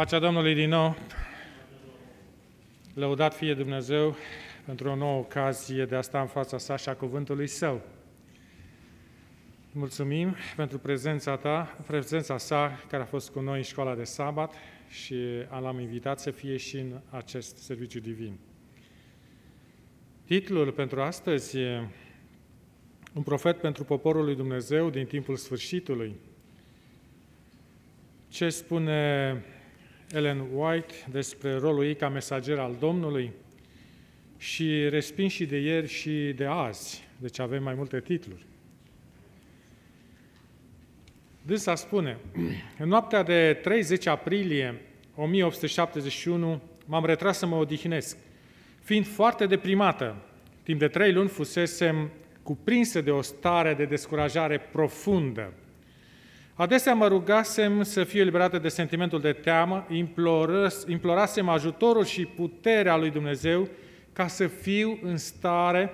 Pacea Domnului din nou. Lăudat fie Dumnezeu pentru o nouă ocazie de a sta în fața sa și a cuvântului Său. Mulțumim pentru prezența ta, prezența sa care a fost cu noi în școala de sabat și l-am invitat să fie și în acest serviciu divin. Titlul pentru astăzi e Un profet pentru poporul lui Dumnezeu din timpul sfârșitului. Ce spune Ellen White despre rolul ei ca mesager al Domnului și respin și de ieri și de azi, deci avem mai multe titluri. Dânsa spune, în noaptea de 30 aprilie 1871 m-am retras să mă odihnesc, fiind foarte deprimată. Timp de trei luni fusesem cuprinsă de o stare de descurajare profundă. Adesea mă rugasem să fiu eliberată de sentimentul de teamă, implorasem ajutorul și puterea lui Dumnezeu ca să fiu în stare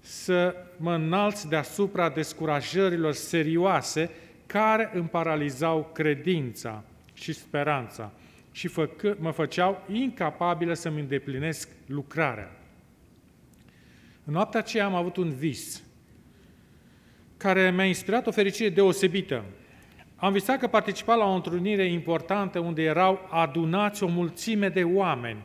să mă înalți deasupra descurajărilor serioase care îmi paralizau credința și speranța și făcă, mă făceau incapabilă să-mi îndeplinesc lucrarea. În noaptea aceea am avut un vis care mi-a inspirat o fericire deosebită. Am visat că participa la o întrunire importantă unde erau adunați o mulțime de oameni.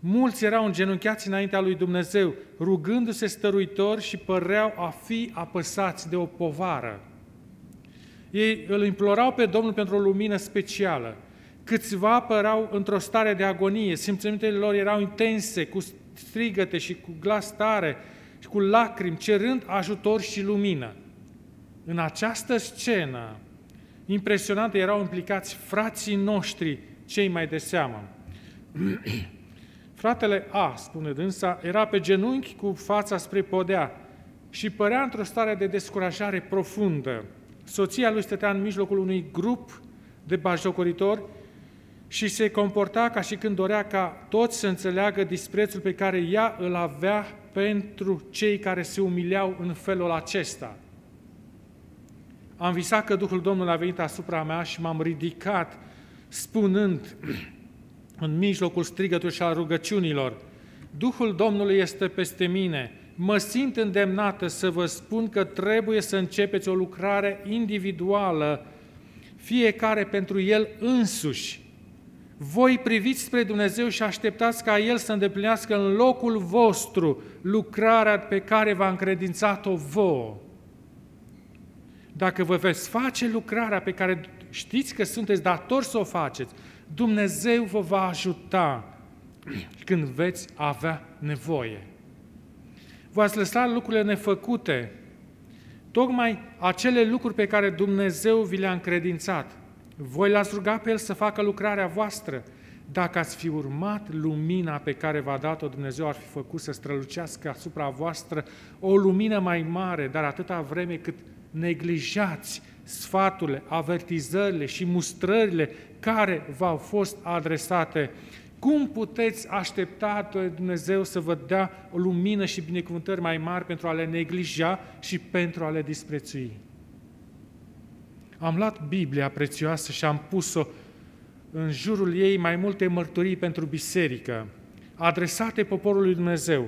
Mulți erau îngenunchiați înaintea lui Dumnezeu, rugându-se stăruitori și păreau a fi apăsați de o povară. Ei îl implorau pe Domnul pentru o lumină specială. Câțiva păreau într-o stare de agonie, simțămintele lor erau intense, cu strigăte și cu glas tare și cu lacrimi, cerând ajutor și lumină. În această scenă, impresionantă erau implicați frații noștri, cei mai de seamă. Fratele A, spune dânsa, era pe genunchi cu fața spre podea și părea într-o stare de descurajare profundă. Soția lui stătea în mijlocul unui grup de bajocoritori și se comporta ca și când dorea ca toți să înțeleagă disprețul pe care ea îl avea pentru cei care se umileau în felul acesta – am visat că Duhul Domnului a venit asupra mea și m-am ridicat spunând în mijlocul strigătului și al rugăciunilor, Duhul Domnului este peste mine, mă simt îndemnată să vă spun că trebuie să începeți o lucrare individuală, fiecare pentru el însuși. Voi priviți spre Dumnezeu și așteptați ca El să îndeplinească în locul vostru lucrarea pe care v-a încredințat-o vouă. Dacă vă veți face lucrarea pe care știți că sunteți datori să o faceți, Dumnezeu vă va ajuta când veți avea nevoie. V-ați lăsat lucrurile nefăcute, tocmai acele lucruri pe care Dumnezeu vi le-a încredințat. Voi l-ați ruga pe El să facă lucrarea voastră. Dacă ați fi urmat lumina pe care v-a dat-o Dumnezeu, ar fi făcut să strălucească asupra voastră o lumină mai mare, dar atâta vreme cât neglijați sfaturile, avertizările și mustrările care v-au fost adresate. Cum puteți aștepta Dumnezeu să vă dea o lumină și binecuvântări mai mari pentru a le neglija și pentru a le disprețui? Am luat Biblia prețioasă și am pus-o în jurul ei mai multe mărturii pentru biserică, adresate poporului Dumnezeu.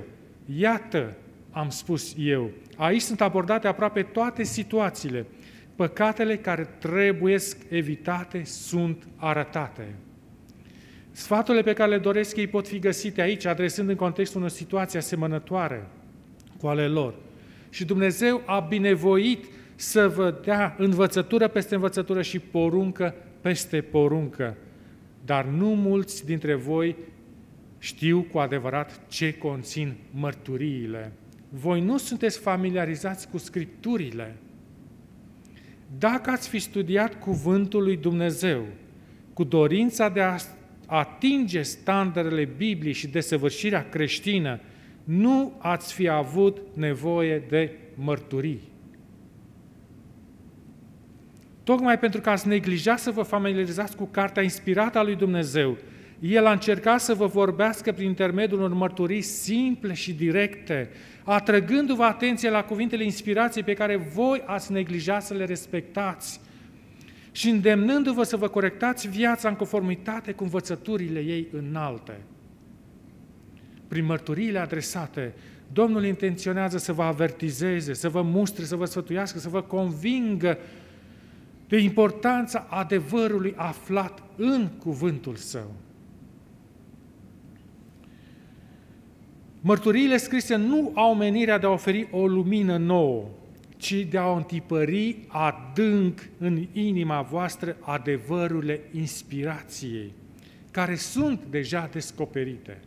Iată, am spus eu, Aici sunt abordate aproape toate situațiile. Păcatele care trebuie evitate sunt arătate. Sfaturile pe care le doresc ei pot fi găsite aici, adresând în contextul unor situații asemănătoare cu ale lor. Și Dumnezeu a binevoit să vă dea învățătură peste învățătură și poruncă peste poruncă. Dar nu mulți dintre voi știu cu adevărat ce conțin mărturiile voi nu sunteți familiarizați cu Scripturile. Dacă ați fi studiat Cuvântul lui Dumnezeu cu dorința de a atinge standardele Bibliei și desăvârșirea creștină, nu ați fi avut nevoie de mărturii. Tocmai pentru că ați neglijat să vă familiarizați cu cartea inspirată a lui Dumnezeu, el a încercat să vă vorbească prin intermediul unor mărturii simple și directe, atrăgându-vă atenție la cuvintele inspirației pe care voi ați neglijat să le respectați. și îndemnându-vă să vă corectați viața în conformitate cu învățăturile ei înalte. Prin mărturiile adresate, Domnul intenționează să vă avertizeze, să vă mustre, să vă sfătuiască, să vă convingă de importanța adevărului aflat în cuvântul Său. Mărturiile scrise nu au menirea de a oferi o lumină nouă, ci de a întipări adânc în inima voastră adevărurile inspirației, care sunt deja descoperite.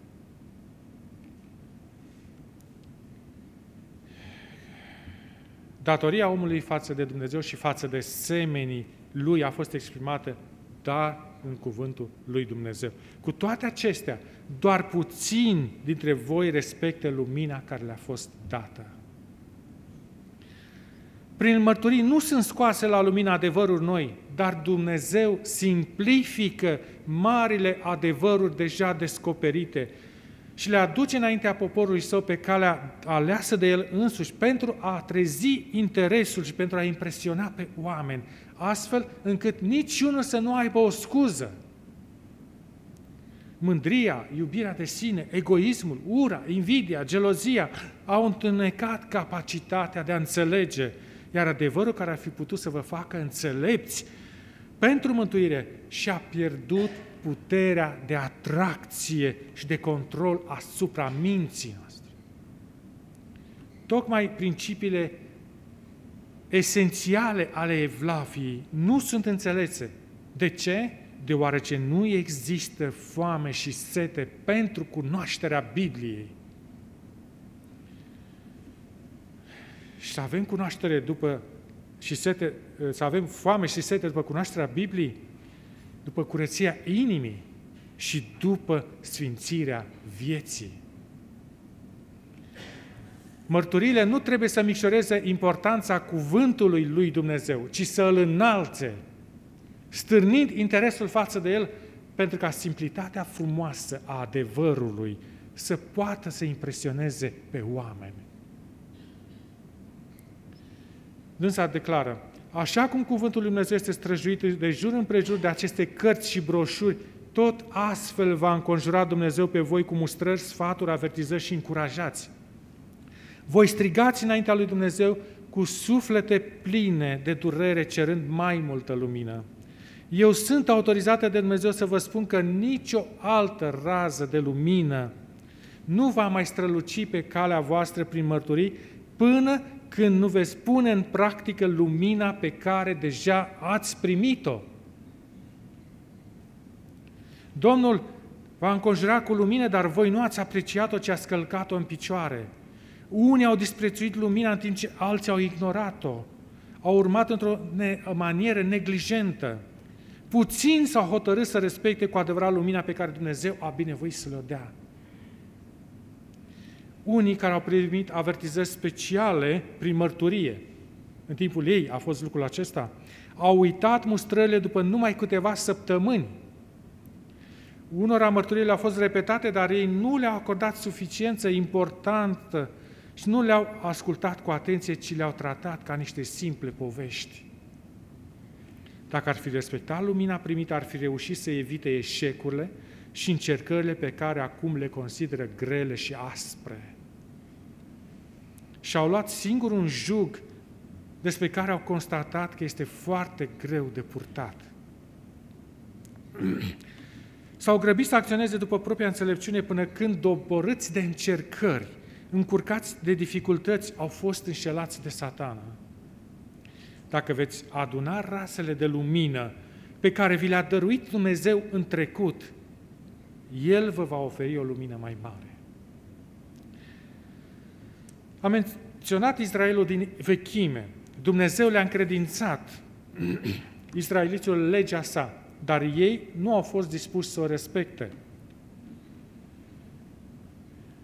Datoria omului față de Dumnezeu și față de semenii lui a fost exprimată dar în cuvântul lui Dumnezeu. Cu toate acestea, doar puțin dintre voi respectă lumina care le-a fost dată. Prin mărturii nu sunt scoase la lumină adevăruri noi, dar Dumnezeu simplifică marile adevăruri deja descoperite și le aduce înaintea poporului său pe calea aleasă de el însuși pentru a trezi interesul și pentru a impresiona pe oameni, astfel încât niciunul să nu aibă o scuză. Mândria, iubirea de sine, egoismul, ura, invidia, gelozia au întunecat capacitatea de a înțelege, iar adevărul care ar fi putut să vă facă înțelepți pentru mântuire și-a pierdut puterea de atracție și de control asupra minții noastre. Tocmai principiile esențiale ale Evlaviei nu sunt înțelese. De ce? Deoarece nu există foame și sete pentru cunoașterea Bibliei. Și să avem cunoaștere după și sete, să avem foame și sete după cunoașterea Bibliei, după curăția inimii și după sfințirea vieții. Mărturile nu trebuie să micșoreze importanța cuvântului lui Dumnezeu, ci să îl înalțe, stârnind interesul față de el, pentru ca simplitatea frumoasă a adevărului să poată să impresioneze pe oameni. Dânsa declară, așa cum cuvântul lui Dumnezeu este străjuit de jur împrejur de aceste cărți și broșuri, tot astfel va înconjura Dumnezeu pe voi cu mustrări, sfaturi, avertizări și încurajați. Voi strigați înaintea lui Dumnezeu cu suflete pline de durere, cerând mai multă lumină. Eu sunt autorizată de Dumnezeu să vă spun că nicio altă rază de lumină nu va mai străluci pe calea voastră prin mărturii până când nu veți pune în practică lumina pe care deja ați primit-o. Domnul va înconjura cu lumină, dar voi nu ați apreciat-o, ci ați călcat-o în picioare. Unii au disprețuit lumina în timp ce alții au ignorat-o. Au urmat într-o ne- manieră neglijentă. Puțini s-au hotărât să respecte cu adevărat lumina pe care Dumnezeu a binevoit să le dea. Unii care au primit avertizări speciale prin mărturie, în timpul ei a fost lucrul acesta, au uitat mustrările după numai câteva săptămâni. Unora mărturile au fost repetate, dar ei nu le-au acordat suficiență importantă și nu le-au ascultat cu atenție, ci le-au tratat ca niște simple povești. Dacă ar fi respectat lumina primită, ar fi reușit să evite eșecurile și încercările pe care acum le consideră grele și aspre. Și-au luat singur un jug despre care au constatat că este foarte greu de purtat. S-au grăbit să acționeze după propria înțelepciune până când, doborâți de încercări, încurcați de dificultăți, au fost înșelați de satana. Dacă veți aduna rasele de lumină pe care vi le-a dăruit Dumnezeu în trecut, El vă va oferi o lumină mai mare. Am menționat Israelul din vechime. Dumnezeu le-a încredințat israeliților legea sa, dar ei nu au fost dispuși să o respecte.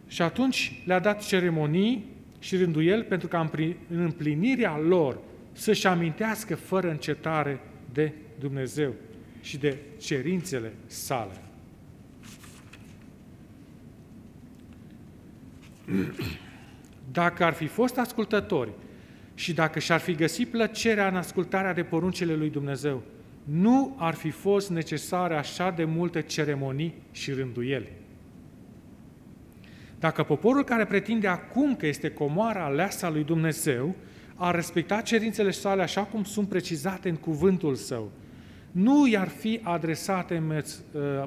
Și atunci le-a dat ceremonii și rânduiel pentru ca în împlinirea lor să-și amintească fără încetare de Dumnezeu și de cerințele sale. Dacă ar fi fost ascultători și dacă și-ar fi găsit plăcerea în ascultarea de poruncile lui Dumnezeu, nu ar fi fost necesare așa de multe ceremonii și rânduieli. Dacă poporul care pretinde acum că este comoara aleasă a lui Dumnezeu ar respecta cerințele sale așa cum sunt precizate în cuvântul său, nu i-ar fi adresate uh,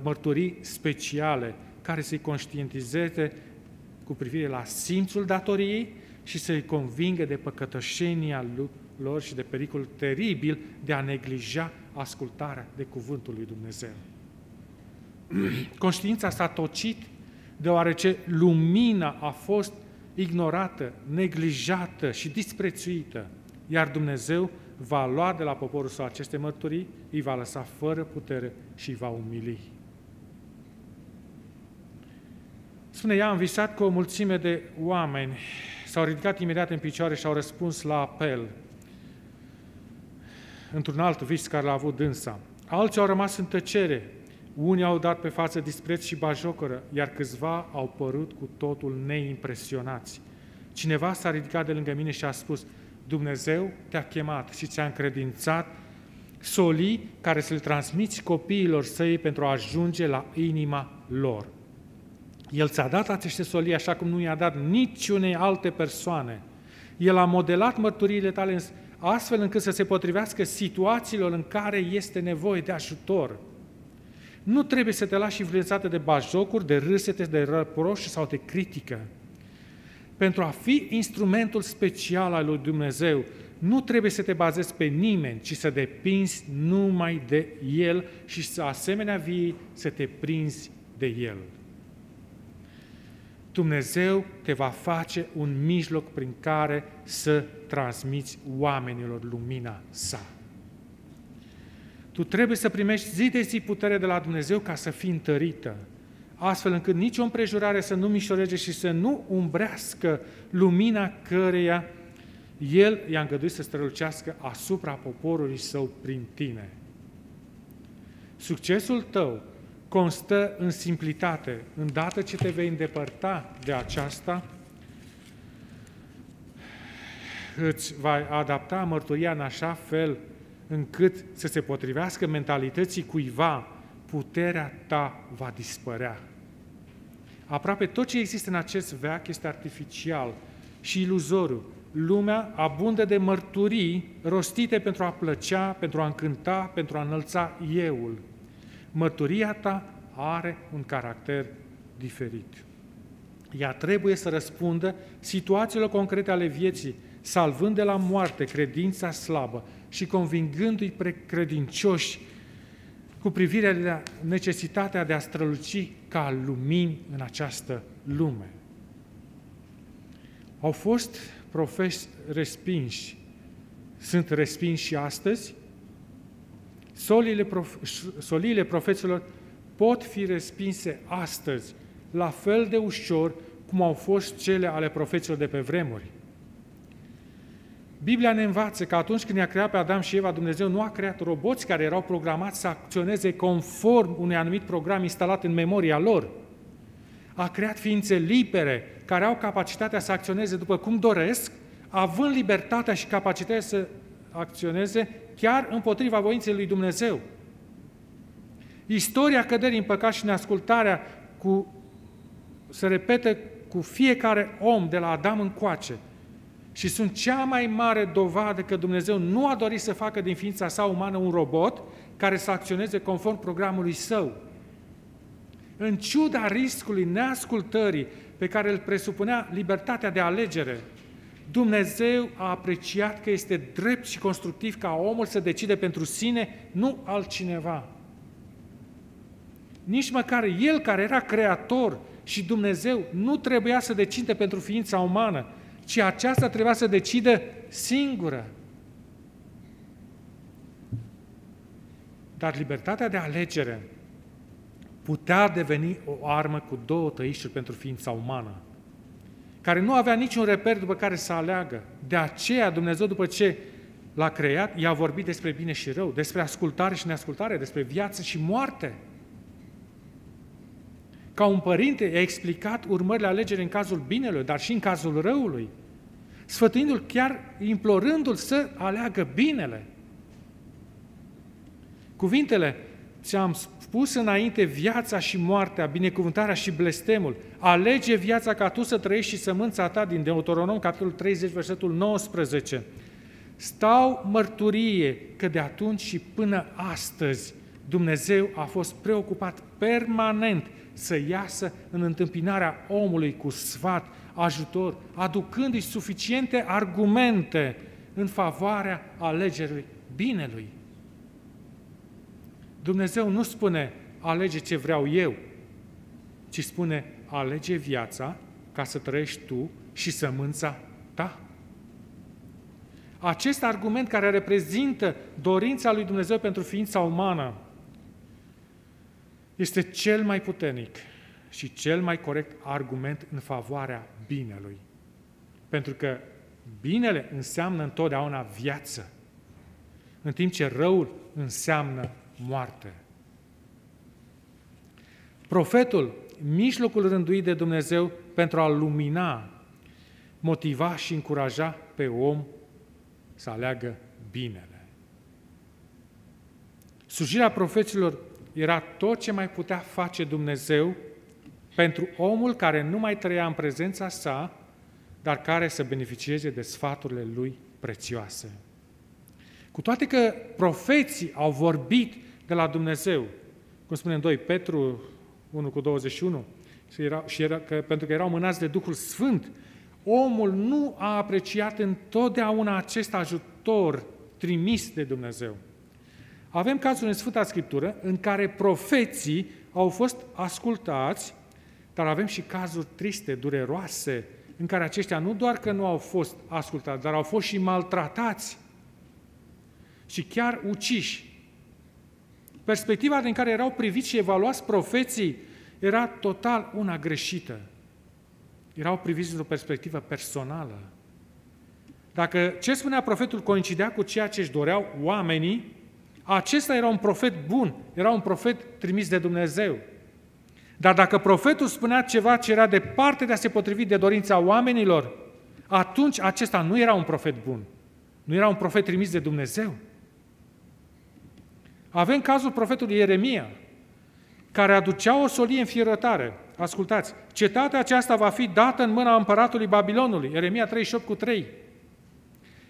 mărturii speciale care să-i conștientizeze cu privire la simțul datoriei și să-i convingă de păcătoșenia lor și de pericolul teribil de a neglija ascultarea de cuvântul lui Dumnezeu. Conștiința s-a tocit deoarece lumina a fost ignorată, neglijată și disprețuită, iar Dumnezeu va lua de la poporul său aceste mărturii, îi va lăsa fără putere și îi va umili. Spune, ea am visat cu o mulțime de oameni, s-au ridicat imediat în picioare și au răspuns la apel într-un alt vis care l-a avut dânsa. Alții au rămas în tăcere, unii au dat pe față dispreț și bajocără, iar câțiva au părut cu totul neimpresionați. Cineva s-a ridicat de lângă mine și a spus, Dumnezeu te-a chemat și ți-a încredințat solii care să le transmiți copiilor săi pentru a ajunge la inima lor. El ți-a dat aceste solii așa cum nu i-a dat niciunei alte persoane. El a modelat mărturiile tale astfel încât să se potrivească situațiilor în care este nevoie de ajutor. Nu trebuie să te lași influențată de bajocuri, de râsete, de răproși sau de critică. Pentru a fi instrumentul special al lui Dumnezeu, nu trebuie să te bazezi pe nimeni, ci să depinzi numai de El și să asemenea vii să te prinzi de El. Dumnezeu te va face un mijloc prin care să transmiți oamenilor lumina sa. Tu trebuie să primești zi de zi putere de la Dumnezeu ca să fii întărită, astfel încât nicio împrejurare să nu mișorege și să nu umbrească lumina căreia El i-a îngăduit să strălucească asupra poporului său prin tine. Succesul tău constă în simplitate. Îndată ce te vei îndepărta de aceasta, îți va adapta mărturia în așa fel încât să se potrivească mentalității cuiva, puterea ta va dispărea. Aproape tot ce există în acest veac este artificial și iluzoriu. Lumea abundă de mărturii rostite pentru a plăcea, pentru a încânta, pentru a înălța euul. Mărturia ta are un caracter diferit. Ea trebuie să răspundă situațiilor concrete ale vieții, salvând de la moarte credința slabă și convingându-i pre credincioși cu privire la necesitatea de a străluci ca lumini în această lume. Au fost profesi respinși, sunt respinși și astăzi. Soliile, prof- soliile profeților pot fi respinse astăzi, la fel de ușor cum au fost cele ale profeților de pe vremuri. Biblia ne învață că atunci când i-a creat pe Adam și Eva, Dumnezeu nu a creat roboți care erau programați să acționeze conform unui anumit program instalat în memoria lor. A creat ființe libere care au capacitatea să acționeze după cum doresc, având libertatea și capacitatea să acționeze chiar împotriva voinței lui Dumnezeu. Istoria căderii în păcat și neascultarea cu, se repete cu fiecare om de la Adam încoace – și sunt cea mai mare dovadă că Dumnezeu nu a dorit să facă din ființa sa umană un robot care să acționeze conform programului său. În ciuda riscului neascultării pe care îl presupunea libertatea de alegere, Dumnezeu a apreciat că este drept și constructiv ca omul să decide pentru sine, nu altcineva. Nici măcar El, care era creator și Dumnezeu, nu trebuia să decide pentru ființa umană, ci aceasta trebuia să decidă singură. Dar libertatea de alegere putea deveni o armă cu două tăișuri pentru ființa umană, care nu avea niciun reper după care să aleagă. De aceea Dumnezeu, după ce l-a creat, i-a vorbit despre bine și rău, despre ascultare și neascultare, despre viață și moarte. Ca un părinte i-a explicat urmările alegerii în cazul binelui, dar și în cazul răului, sfătuindu-l chiar implorându-l să aleagă binele. Cuvintele, ți-am spus înainte viața și moartea, binecuvântarea și blestemul. Alege viața ca tu să trăiești și sămânța ta din Deuteronom, capitolul 30, versetul 19. Stau mărturie că de atunci și până astăzi Dumnezeu a fost preocupat permanent să iasă în întâmpinarea omului cu sfat, ajutor, aducându-i suficiente argumente în favoarea alegerii binelui. Dumnezeu nu spune alege ce vreau eu, ci spune alege viața ca să trăiești tu și sămânța ta. Acest argument care reprezintă dorința lui Dumnezeu pentru ființa umană este cel mai puternic și cel mai corect argument în favoarea binelui. Pentru că binele înseamnă întotdeauna viață, în timp ce răul înseamnă moarte. Profetul, mijlocul rânduit de Dumnezeu pentru a lumina, motiva și încuraja pe om să aleagă binele. Slujirea profeților era tot ce mai putea face Dumnezeu pentru omul care nu mai trăia în prezența sa, dar care să beneficieze de sfaturile lui prețioase. Cu toate că profeții au vorbit de la Dumnezeu, cum spune în 2 Petru 1 cu 21, și era, și era, că, pentru că erau mânați de Duhul Sfânt, omul nu a apreciat întotdeauna acest ajutor trimis de Dumnezeu. Avem cazul în Sfânta Scriptură în care profeții au fost ascultați, dar avem și cazuri triste, dureroase, în care aceștia nu doar că nu au fost ascultați, dar au fost și maltratați și chiar uciși. Perspectiva din care erau priviți și evaluați profeții era total una greșită. Erau priviți dintr-o perspectivă personală. Dacă ce spunea profetul coincidea cu ceea ce își doreau oamenii, acesta era un profet bun, era un profet trimis de Dumnezeu. Dar dacă profetul spunea ceva ce era departe de a se potrivi de dorința oamenilor, atunci acesta nu era un profet bun. Nu era un profet trimis de Dumnezeu. Avem cazul profetului Ieremia, care aducea o solie în fierătare. Ascultați, cetatea aceasta va fi dată în mâna împăratului Babilonului. Ieremia 38 cu 3.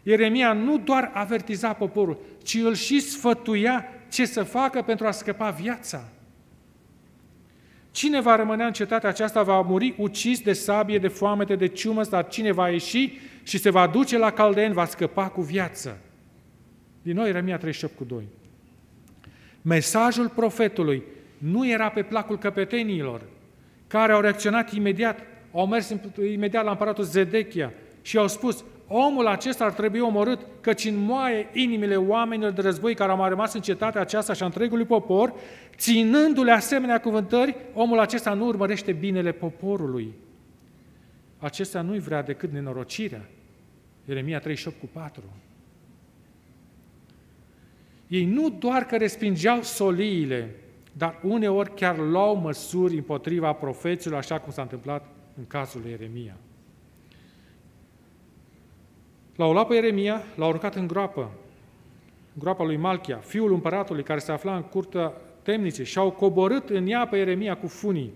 Ieremia nu doar avertiza poporul, ci îl și sfătuia ce să facă pentru a scăpa viața. Cine va rămâne în cetatea aceasta va muri ucis de sabie, de foamete, de ciumă, dar cine va ieși și se va duce la Caldeeni va scăpa cu viață. Din nou Ieremia 38 cu 2. Mesajul profetului nu era pe placul căpetenilor, care au reacționat imediat, au mers imediat la împăratul Zedechia și au spus, omul acesta ar trebui omorât, căci moaie inimile oamenilor de război care au mai rămas în cetatea aceasta și a întregului popor, ținându-le asemenea cuvântări, omul acesta nu urmărește binele poporului. Acesta nu-i vrea decât nenorocirea. Ieremia 38 cu 4. Ei nu doar că respingeau soliile, dar uneori chiar luau măsuri împotriva profeților, așa cum s-a întâmplat în cazul lui Ieremia. L-au luat pe Ieremia, l-au urcat în groapă, groapa lui Malchia, fiul împăratului care se afla în curtea temniței și au coborât în ea pe Ieremia cu funii.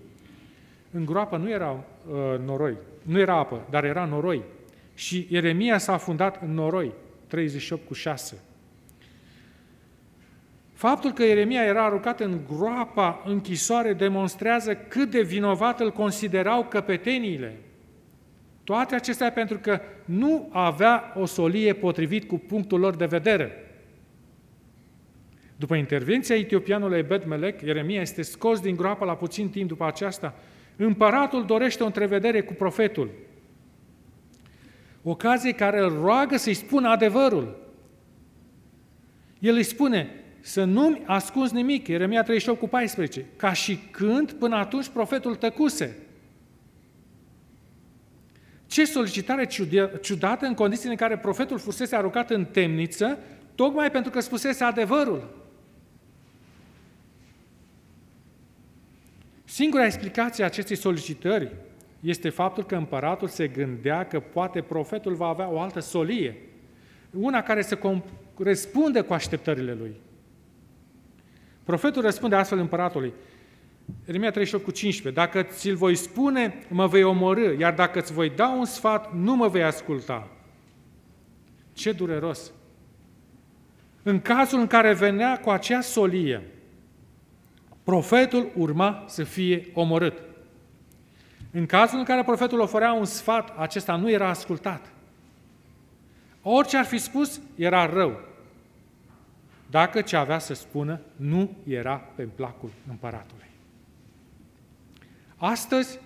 În groapă nu era uh, noroi, nu era apă, dar era noroi. Și Ieremia s-a afundat în noroi, 38 cu 6. Faptul că Ieremia era aruncat în groapa închisoare demonstrează cât de vinovat îl considerau căpeteniile. Toate acestea pentru că nu avea o solie potrivit cu punctul lor de vedere. După intervenția etiopianului Ebed-Melech, Ieremia este scos din groapă la puțin timp după aceasta. Împăratul dorește o întrevedere cu profetul. Ocazie care îl roagă să-i spună adevărul. El îi spune, să nu-mi ascunzi nimic, Ieremia 38 cu 14, ca și când până atunci profetul tăcuse. Ce solicitare ciudată în condițiile în care profetul fusese aruncat în temniță, tocmai pentru că spusese adevărul. Singura explicație a acestei solicitări este faptul că împăratul se gândea că poate profetul va avea o altă solie, una care să corespunde cu așteptările lui. Profetul răspunde astfel împăratului, Eremia 38 cu 15, dacă ți-l voi spune, mă vei omorâ, iar dacă îți voi da un sfat, nu mă vei asculta. Ce dureros! În cazul în care venea cu acea solie, profetul urma să fie omorât. În cazul în care profetul oferea un sfat, acesta nu era ascultat. Orice ar fi spus, era rău. Dacă ce avea să spună nu era pe placul împăratului. Astăzi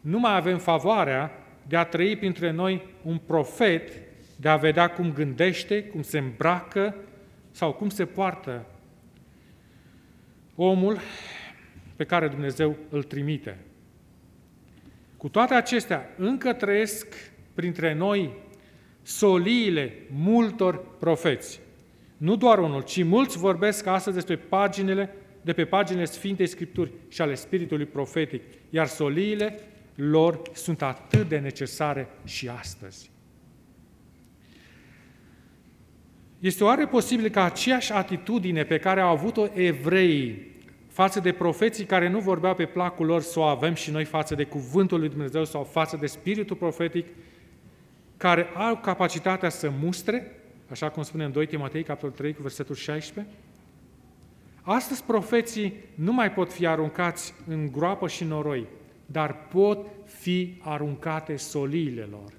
nu mai avem favoarea de a trăi printre noi un profet, de a vedea cum gândește, cum se îmbracă sau cum se poartă omul pe care Dumnezeu îl trimite. Cu toate acestea, încă trăiesc printre noi soliile multor profeți. Nu doar unul, ci mulți vorbesc astăzi despre paginile, de pe paginile Sfintei Scripturi și ale Spiritului Profetic, iar soliile lor sunt atât de necesare și astăzi. Este oare posibil ca aceeași atitudine pe care au avut-o evreii față de profeții care nu vorbeau pe placul lor să o avem și noi față de Cuvântul lui Dumnezeu sau față de Spiritul Profetic, care au capacitatea să mustre, așa cum spune în 2 Timotei, capitolul 3, cu versetul 16. Astăzi profeții nu mai pot fi aruncați în groapă și noroi, dar pot fi aruncate soliile lor.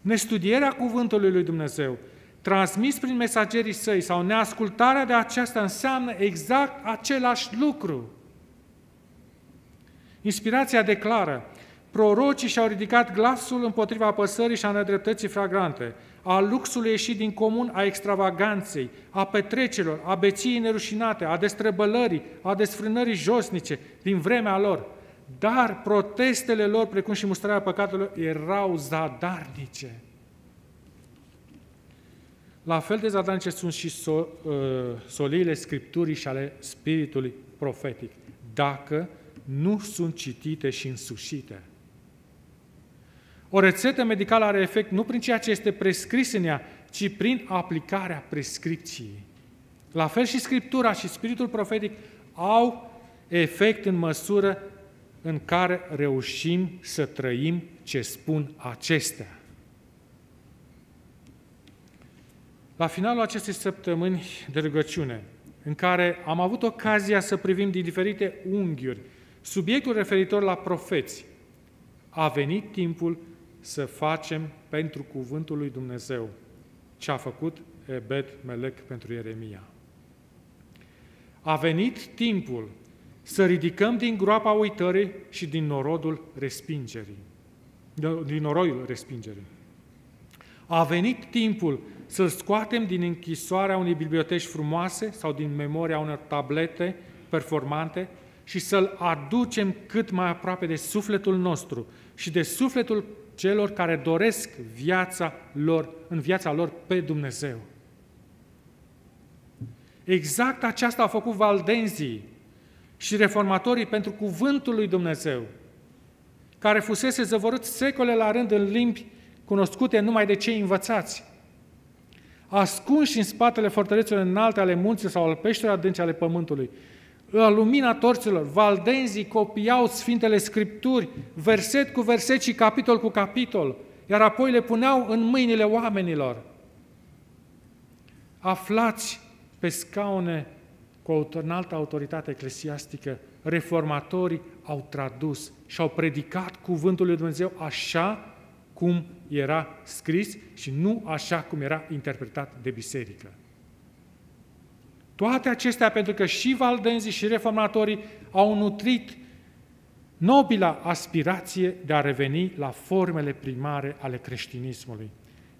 Nestudierea cuvântului lui Dumnezeu, transmis prin mesagerii săi sau neascultarea de aceasta înseamnă exact același lucru. Inspirația declară, prorocii și-au ridicat glasul împotriva păsării și a nedreptății fragrante, a luxului ieșit din comun, a extravaganței, a petrecerilor, a beției nerușinate, a destrăbălării, a desfrânării josnice din vremea lor. Dar protestele lor, precum și mustrarea păcatelor, erau zadarnice. La fel de zadarnice sunt și so, uh, soliile Scripturii și ale Spiritului profetic, dacă nu sunt citite și însușite. O rețetă medicală are efect nu prin ceea ce este prescris în ea, ci prin aplicarea prescripției. La fel și Scriptura și Spiritul profetic au efect în măsură în care reușim să trăim ce spun acestea. La finalul acestei săptămâni de rugăciune, în care am avut ocazia să privim din diferite unghiuri subiectul referitor la profeți, a venit timpul să facem pentru cuvântul lui Dumnezeu ce a făcut Ebed Melec pentru Ieremia. A venit timpul să ridicăm din groapa uitării și din norodul respingerii. Din noroiul respingerii. A venit timpul să-l scoatem din închisoarea unei biblioteci frumoase sau din memoria unor tablete performante și să-l aducem cât mai aproape de sufletul nostru și de sufletul celor care doresc viața lor, în viața lor pe Dumnezeu. Exact aceasta a făcut valdenzii și reformatorii pentru cuvântul lui Dumnezeu, care fusese zăvorât secole la rând în limbi cunoscute numai de cei învățați. Ascunși în spatele fortărețelor înalte ale munții sau al peșterilor adânci ale pământului, la lumina torților, valdenzii copiau Sfintele Scripturi, verset cu verset și capitol cu capitol, iar apoi le puneau în mâinile oamenilor. Aflați pe scaune cu o înaltă autoritate eclesiastică, reformatorii au tradus și au predicat cuvântul lui Dumnezeu așa cum era scris și nu așa cum era interpretat de biserică. Toate acestea pentru că și valdenzii și reformatorii au nutrit nobila aspirație de a reveni la formele primare ale creștinismului.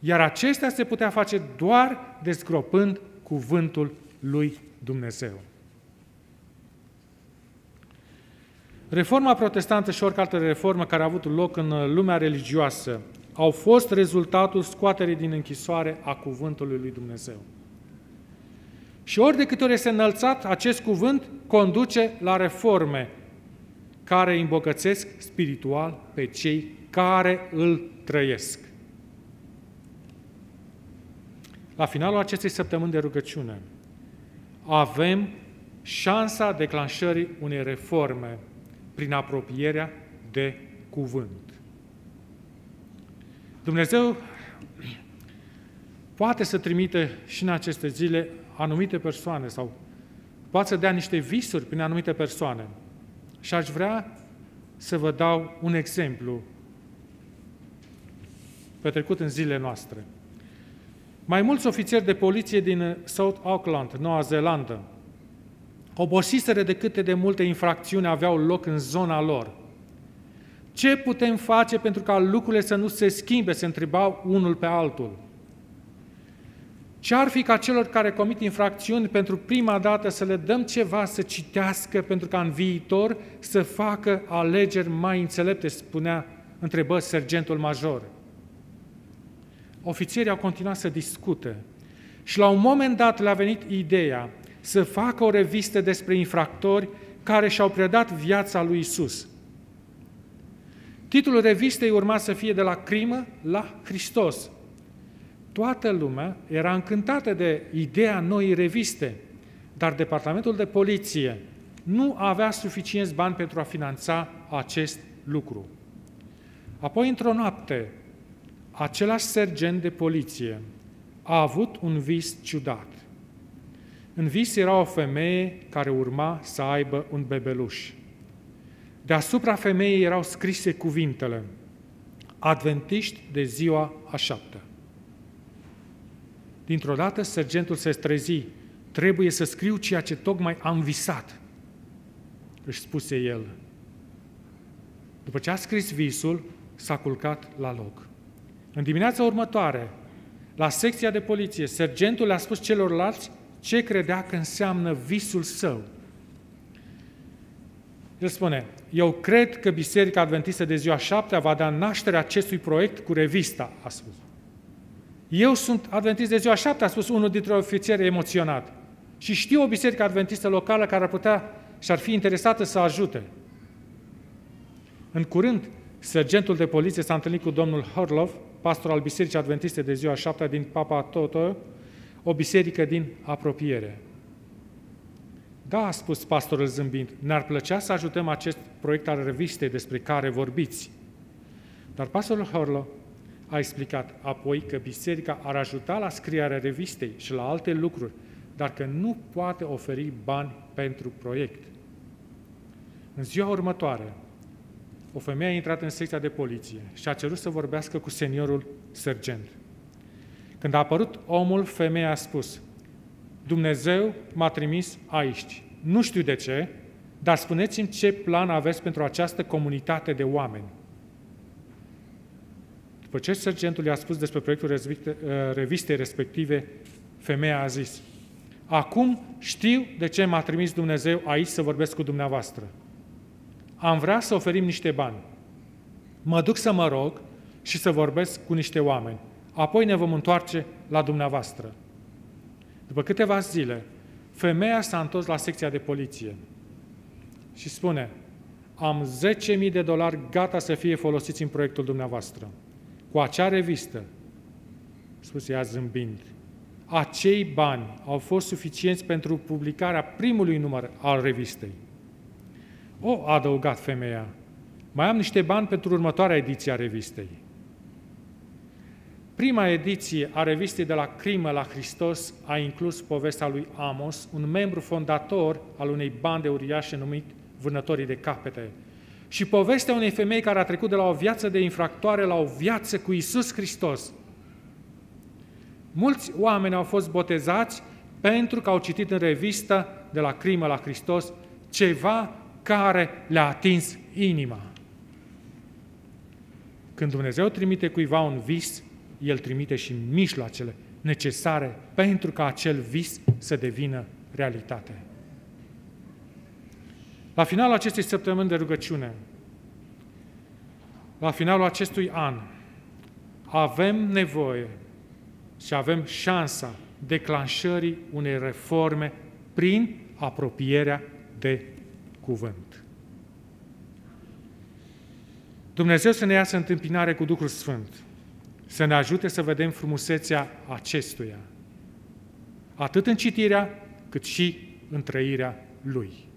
Iar acestea se putea face doar dezgropând cuvântul lui Dumnezeu. Reforma protestantă și orice altă reformă care a avut loc în lumea religioasă au fost rezultatul scoaterii din închisoare a cuvântului lui Dumnezeu. Și ori de câte ori este înălțat, acest cuvânt conduce la reforme care îi îmbogățesc spiritual pe cei care îl trăiesc. La finalul acestei săptămâni de rugăciune, avem șansa declanșării unei reforme prin apropierea de cuvânt. Dumnezeu poate să trimite și în aceste zile anumite persoane sau poate să dea niște visuri prin anumite persoane. Și aș vrea să vă dau un exemplu petrecut în zilele noastre. Mai mulți ofițeri de poliție din South Auckland, Noua Zeelandă, obosiseră de câte de multe infracțiuni aveau loc în zona lor. Ce putem face pentru ca lucrurile să nu se schimbe, se întrebau unul pe altul. Ce ar fi ca celor care comit infracțiuni pentru prima dată să le dăm ceva să citească pentru ca în viitor să facă alegeri mai înțelepte, spunea, întrebă sergentul major. Ofițerii au continuat să discute și la un moment dat le-a venit ideea să facă o revistă despre infractori care și-au predat viața lui Isus. Titlul revistei urma să fie de la crimă la Hristos. Toată lumea era încântată de ideea noii reviste, dar departamentul de poliție nu avea suficienți bani pentru a finanța acest lucru. Apoi, într-o noapte, același sergent de poliție a avut un vis ciudat. În vis era o femeie care urma să aibă un bebeluș. Deasupra femeii erau scrise cuvintele Adventiști de ziua a șaptea. Dintr-o dată, sergentul se strezi. Trebuie să scriu ceea ce tocmai am visat, își spuse el. După ce a scris visul, s-a culcat la loc. În dimineața următoare, la secția de poliție, sergentul le-a spus celorlalți ce credea că înseamnă visul său. El spune, eu cred că Biserica Adventistă de ziua șaptea va da naștere acestui proiect cu revista, a spus. Eu sunt adventist de ziua șaptea, a spus unul dintre ofițeri emoționat. Și știu o biserică adventistă locală care ar putea și ar fi interesată să ajute. În curând, sergentul de poliție s-a întâlnit cu domnul Horlov, pastor al Bisericii Adventiste de ziua șaptea din Papa Toto, o biserică din apropiere. Da, a spus pastorul zâmbind, ne-ar plăcea să ajutăm acest proiect al revistei despre care vorbiți. Dar pastorul Horlo a explicat apoi că biserica ar ajuta la scrierea revistei și la alte lucruri, dar că nu poate oferi bani pentru proiect. În ziua următoare, o femeie a intrat în secția de poliție și a cerut să vorbească cu seniorul sergent. Când a apărut omul, femeia a spus, Dumnezeu m-a trimis aici. Nu știu de ce, dar spuneți-mi ce plan aveți pentru această comunitate de oameni. După ce sergentul i-a spus despre proiectul uh, revistei respective, femeia a zis, Acum știu de ce m-a trimis Dumnezeu aici să vorbesc cu dumneavoastră. Am vrea să oferim niște bani. Mă duc să mă rog și să vorbesc cu niște oameni. Apoi ne vom întoarce la dumneavoastră. După câteva zile, femeia s-a întors la secția de poliție și spune, am 10.000 de dolari gata să fie folosiți în proiectul dumneavoastră. Cu acea revistă, spuse ea zâmbind, acei bani au fost suficienți pentru publicarea primului număr al revistei. O, a adăugat femeia, mai am niște bani pentru următoarea ediție a revistei. Prima ediție a revistei de la Crimă la Hristos a inclus povestea lui Amos, un membru fondator al unei bande uriașe numit Vânătorii de Capete, și povestea unei femei care a trecut de la o viață de infractoare la o viață cu Isus Hristos. Mulți oameni au fost botezați pentru că au citit în revistă de la Crimă la Hristos ceva care le-a atins inima. Când Dumnezeu trimite cuiva un vis, El trimite și mijloacele necesare pentru ca acel vis să devină realitate. La finalul acestei săptămâni de rugăciune, la finalul acestui an, avem nevoie și avem șansa declanșării unei reforme prin apropierea de cuvânt. Dumnezeu să ne iasă întâmpinare cu Duhul Sfânt, să ne ajute să vedem frumusețea acestuia, atât în citirea, cât și în trăirea Lui.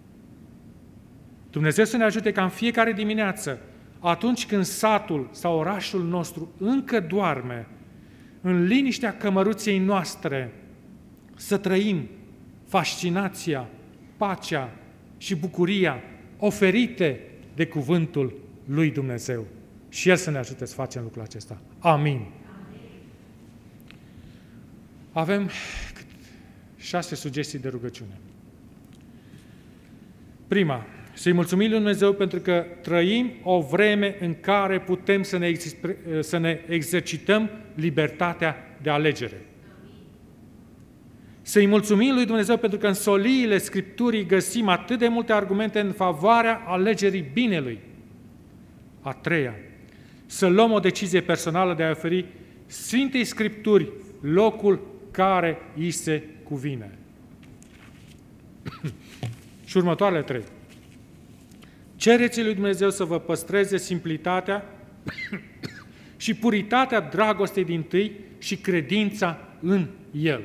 Dumnezeu să ne ajute ca în fiecare dimineață, atunci când satul sau orașul nostru încă doarme, în liniștea cămăruței noastre, să trăim fascinația, pacea și bucuria oferite de cuvântul lui Dumnezeu. Și El să ne ajute să facem lucrul acesta. Amin. Avem șase sugestii de rugăciune. Prima, să-i mulțumim lui Dumnezeu pentru că trăim o vreme în care putem să ne, să ne exercităm libertatea de alegere. Să-i mulțumim lui Dumnezeu pentru că în soliile Scripturii găsim atât de multe argumente în favoarea alegerii binelui. A treia, să luăm o decizie personală de a oferi Sfintei Scripturi locul care îi se cuvine. Și următoarele trei. Cereți lui Dumnezeu să vă păstreze simplitatea și puritatea dragostei din tâi și credința în El.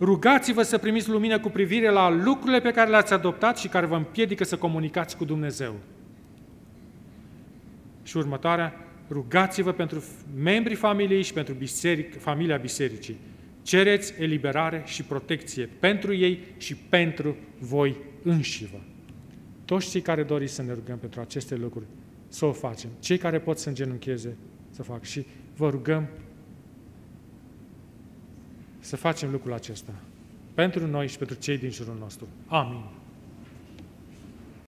Rugați-vă să primiți lumină cu privire la lucrurile pe care le-ați adoptat și care vă împiedică să comunicați cu Dumnezeu. Și următoarea, rugați-vă pentru membrii familiei și pentru biseric, familia bisericii. Cereți eliberare și protecție pentru ei și pentru voi înșivă. Toți cei care doriți să ne rugăm pentru aceste lucruri, să o facem. Cei care pot să îngenuncheze, să fac. Și vă rugăm să facem lucrul acesta pentru noi și pentru cei din jurul nostru. Amin.